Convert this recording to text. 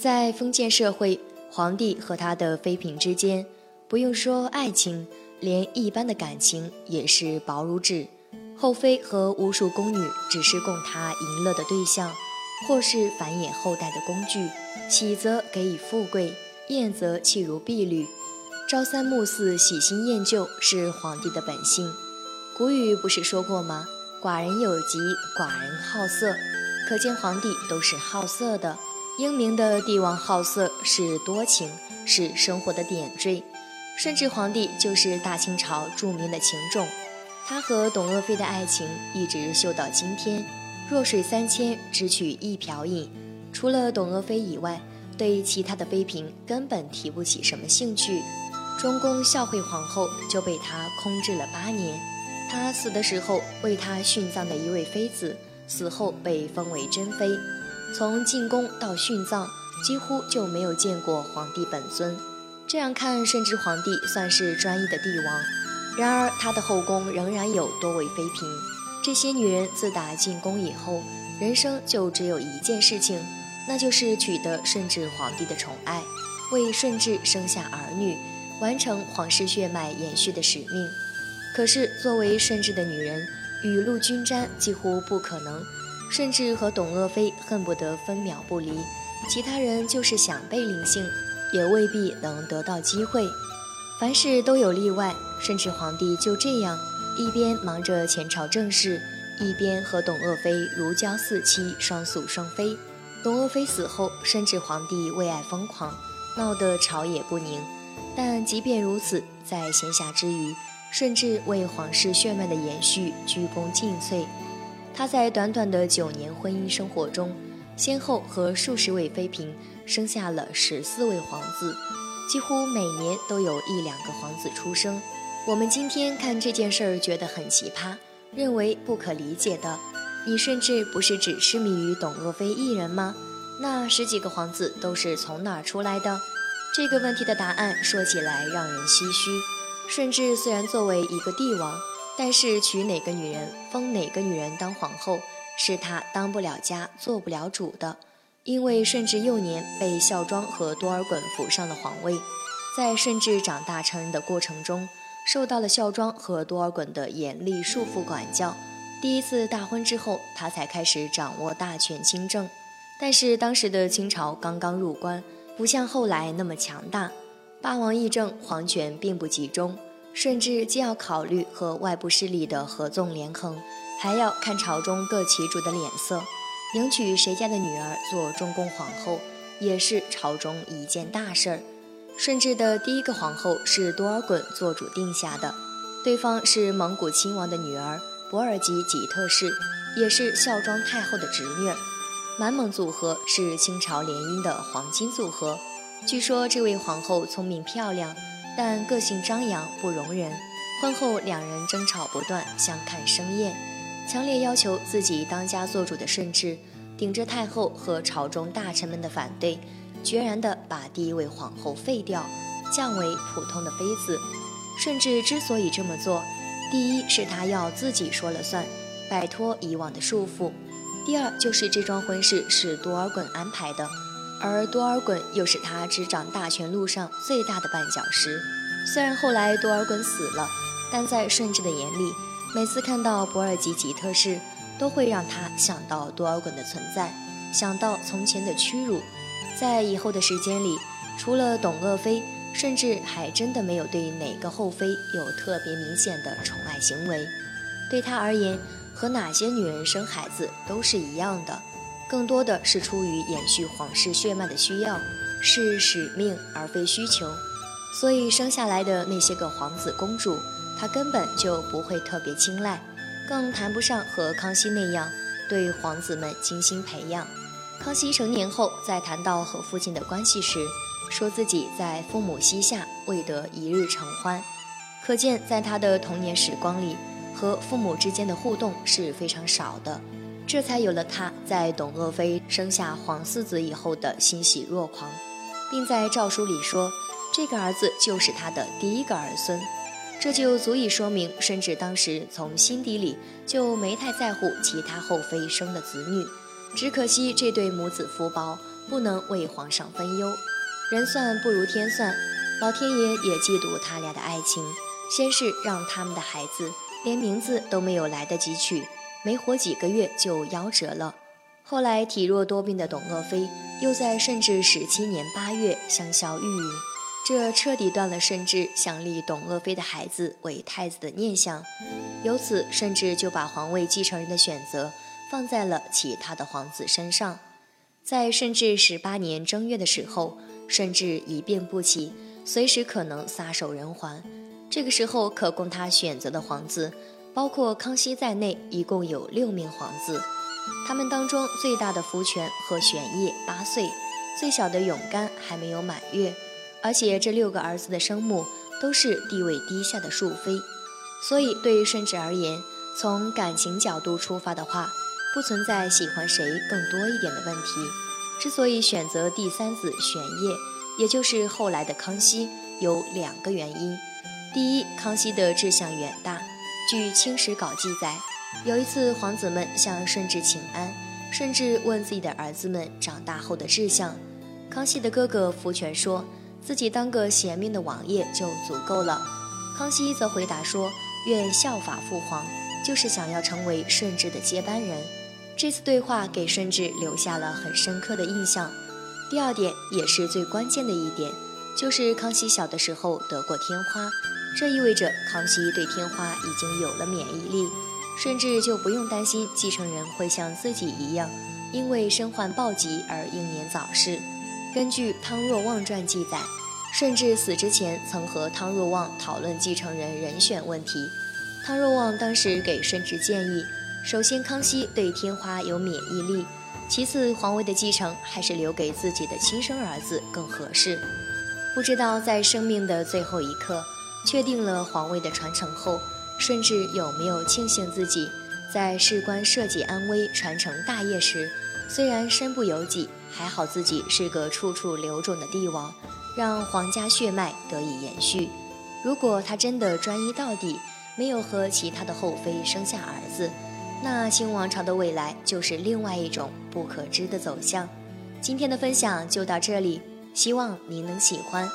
在封建社会，皇帝和他的妃嫔之间，不用说爱情，连一般的感情也是薄如纸。后妃和无数宫女只是供他淫乐的对象，或是繁衍后代的工具。喜则给予富贵，厌则弃如敝履。朝三暮四，喜新厌旧是皇帝的本性。古语不是说过吗？寡人有疾，寡人好色。可见皇帝都是好色的。英明的帝王好色是多情，是生活的点缀。顺治皇帝就是大清朝著名的情种，他和董鄂妃的爱情一直秀到今天。弱水三千，只取一瓢饮。除了董鄂妃以外，对其他的妃嫔根本提不起什么兴趣。中宫孝惠皇后就被他空置了八年。他死的时候，为他殉葬的一位妃子，死后被封为珍妃。从进宫到殉葬，几乎就没有见过皇帝本尊。这样看，顺治皇帝算是专一的帝王。然而，他的后宫仍然有多位妃嫔。这些女人自打进宫以后，人生就只有一件事情，那就是取得顺治皇帝的宠爱，为顺治生下儿女，完成皇室血脉延续的使命。可是，作为顺治的女人，雨露均沾几乎不可能。甚至和董鄂妃恨不得分秒不离，其他人就是想被临幸，也未必能得到机会。凡事都有例外，顺治皇帝就这样，一边忙着前朝政事，一边和董鄂妃如胶似漆，双宿双飞。董鄂妃死后，顺治皇帝为爱疯狂，闹得朝野不宁。但即便如此，在闲暇之余，顺治为皇室血脉的延续鞠躬尽瘁。他在短短的九年婚姻生活中，先后和数十位妃嫔生下了十四位皇子，几乎每年都有一两个皇子出生。我们今天看这件事儿觉得很奇葩，认为不可理解的。你甚至不是只痴迷于董鄂妃一人吗？那十几个皇子都是从哪儿出来的？这个问题的答案说起来让人唏嘘。顺治虽然作为一个帝王，但是娶哪个女人，封哪个女人当皇后，是他当不了家、做不了主的。因为顺治幼年被孝庄和多尔衮扶上了皇位，在顺治长大成人的过程中，受到了孝庄和多尔衮的严厉束缚管教。第一次大婚之后，他才开始掌握大权亲政。但是当时的清朝刚刚入关，不像后来那么强大，八王议政，皇权并不集中。顺治既要考虑和外部势力的合纵连横，还要看朝中各旗主的脸色，迎娶谁家的女儿做中宫皇后，也是朝中一件大事儿。顺治的第一个皇后是多尔衮做主定下的，对方是蒙古亲王的女儿博尔济吉特氏，也是孝庄太后的侄女。满蒙组合是清朝联姻的黄金组合。据说这位皇后聪明漂亮。但个性张扬不容人，婚后两人争吵不断，相看生厌。强烈要求自己当家做主的顺治，顶着太后和朝中大臣们的反对，决然地把第一位皇后废掉，降为普通的妃子。顺治之所以这么做，第一是他要自己说了算，摆脱以往的束缚；第二就是这桩婚事是多尔衮安排的。而多尔衮又是他执掌大权路上最大的绊脚石。虽然后来多尔衮死了，但在顺治的眼里，每次看到博尔济吉特氏，都会让他想到多尔衮的存在，想到从前的屈辱。在以后的时间里，除了董鄂妃，顺治还真的没有对哪个后妃有特别明显的宠爱行为。对他而言，和哪些女人生孩子都是一样的。更多的是出于延续皇室血脉的需要，是使命而非需求，所以生下来的那些个皇子公主，他根本就不会特别青睐，更谈不上和康熙那样对皇子们精心培养。康熙成年后，在谈到和父亲的关系时，说自己在父母膝下未得一日承欢，可见在他的童年时光里，和父母之间的互动是非常少的。这才有了他在董鄂妃生下皇四子以后的欣喜若狂，并在诏书里说，这个儿子就是他的第一个儿孙，这就足以说明顺治当时从心底里就没太在乎其他后妃生的子女。只可惜这对母子福薄，不能为皇上分忧。人算不如天算，老天爷也嫉妒他俩的爱情，先是让他们的孩子连名字都没有来得及取，没活几个月就夭折了。后来体弱多病的董鄂妃又在顺治十七年八月香消玉殒，这彻底断了顺治想立董鄂妃的孩子为太子的念想。由此，顺治就把皇位继承人的选择放在了其他的皇子身上。在顺治十八年正月的时候，顺治一病不起，随时可能撒手人寰。这个时候，可供他选择的皇子，包括康熙在内，一共有六名皇子。他们当中最大的福全和玄烨八岁，最小的永干还没有满月，而且这六个儿子的生母都是地位低下的庶妃，所以对于顺治而言，从感情角度出发的话，不存在喜欢谁更多一点的问题。之所以选择第三子玄烨，也就是后来的康熙，有两个原因：第一，康熙的志向远大，据《清史稿》记载。有一次，皇子们向顺治请安，顺治问自己的儿子们长大后的志向。康熙的哥哥福全说自己当个贤明的王爷就足够了。康熙则回答说，愿效法父皇，就是想要成为顺治的接班人。这次对话给顺治留下了很深刻的印象。第二点，也是最关键的一点，就是康熙小的时候得过天花，这意味着康熙对天花已经有了免疫力。顺治就不用担心继承人会像自己一样，因为身患暴疾而英年早逝。根据汤若望传记载，顺治死之前曾和汤若望讨论继承人人选问题。汤若望当时给顺治建议：首先，康熙对天花有免疫力；其次，皇位的继承还是留给自己的亲生儿子更合适。不知道在生命的最后一刻，确定了皇位的传承后。顺治有没有庆幸自己在事关社稷安危、传承大业时，虽然身不由己，还好自己是个处处留种的帝王，让皇家血脉得以延续。如果他真的专一到底，没有和其他的后妃生下儿子，那清王朝的未来就是另外一种不可知的走向。今天的分享就到这里，希望您能喜欢。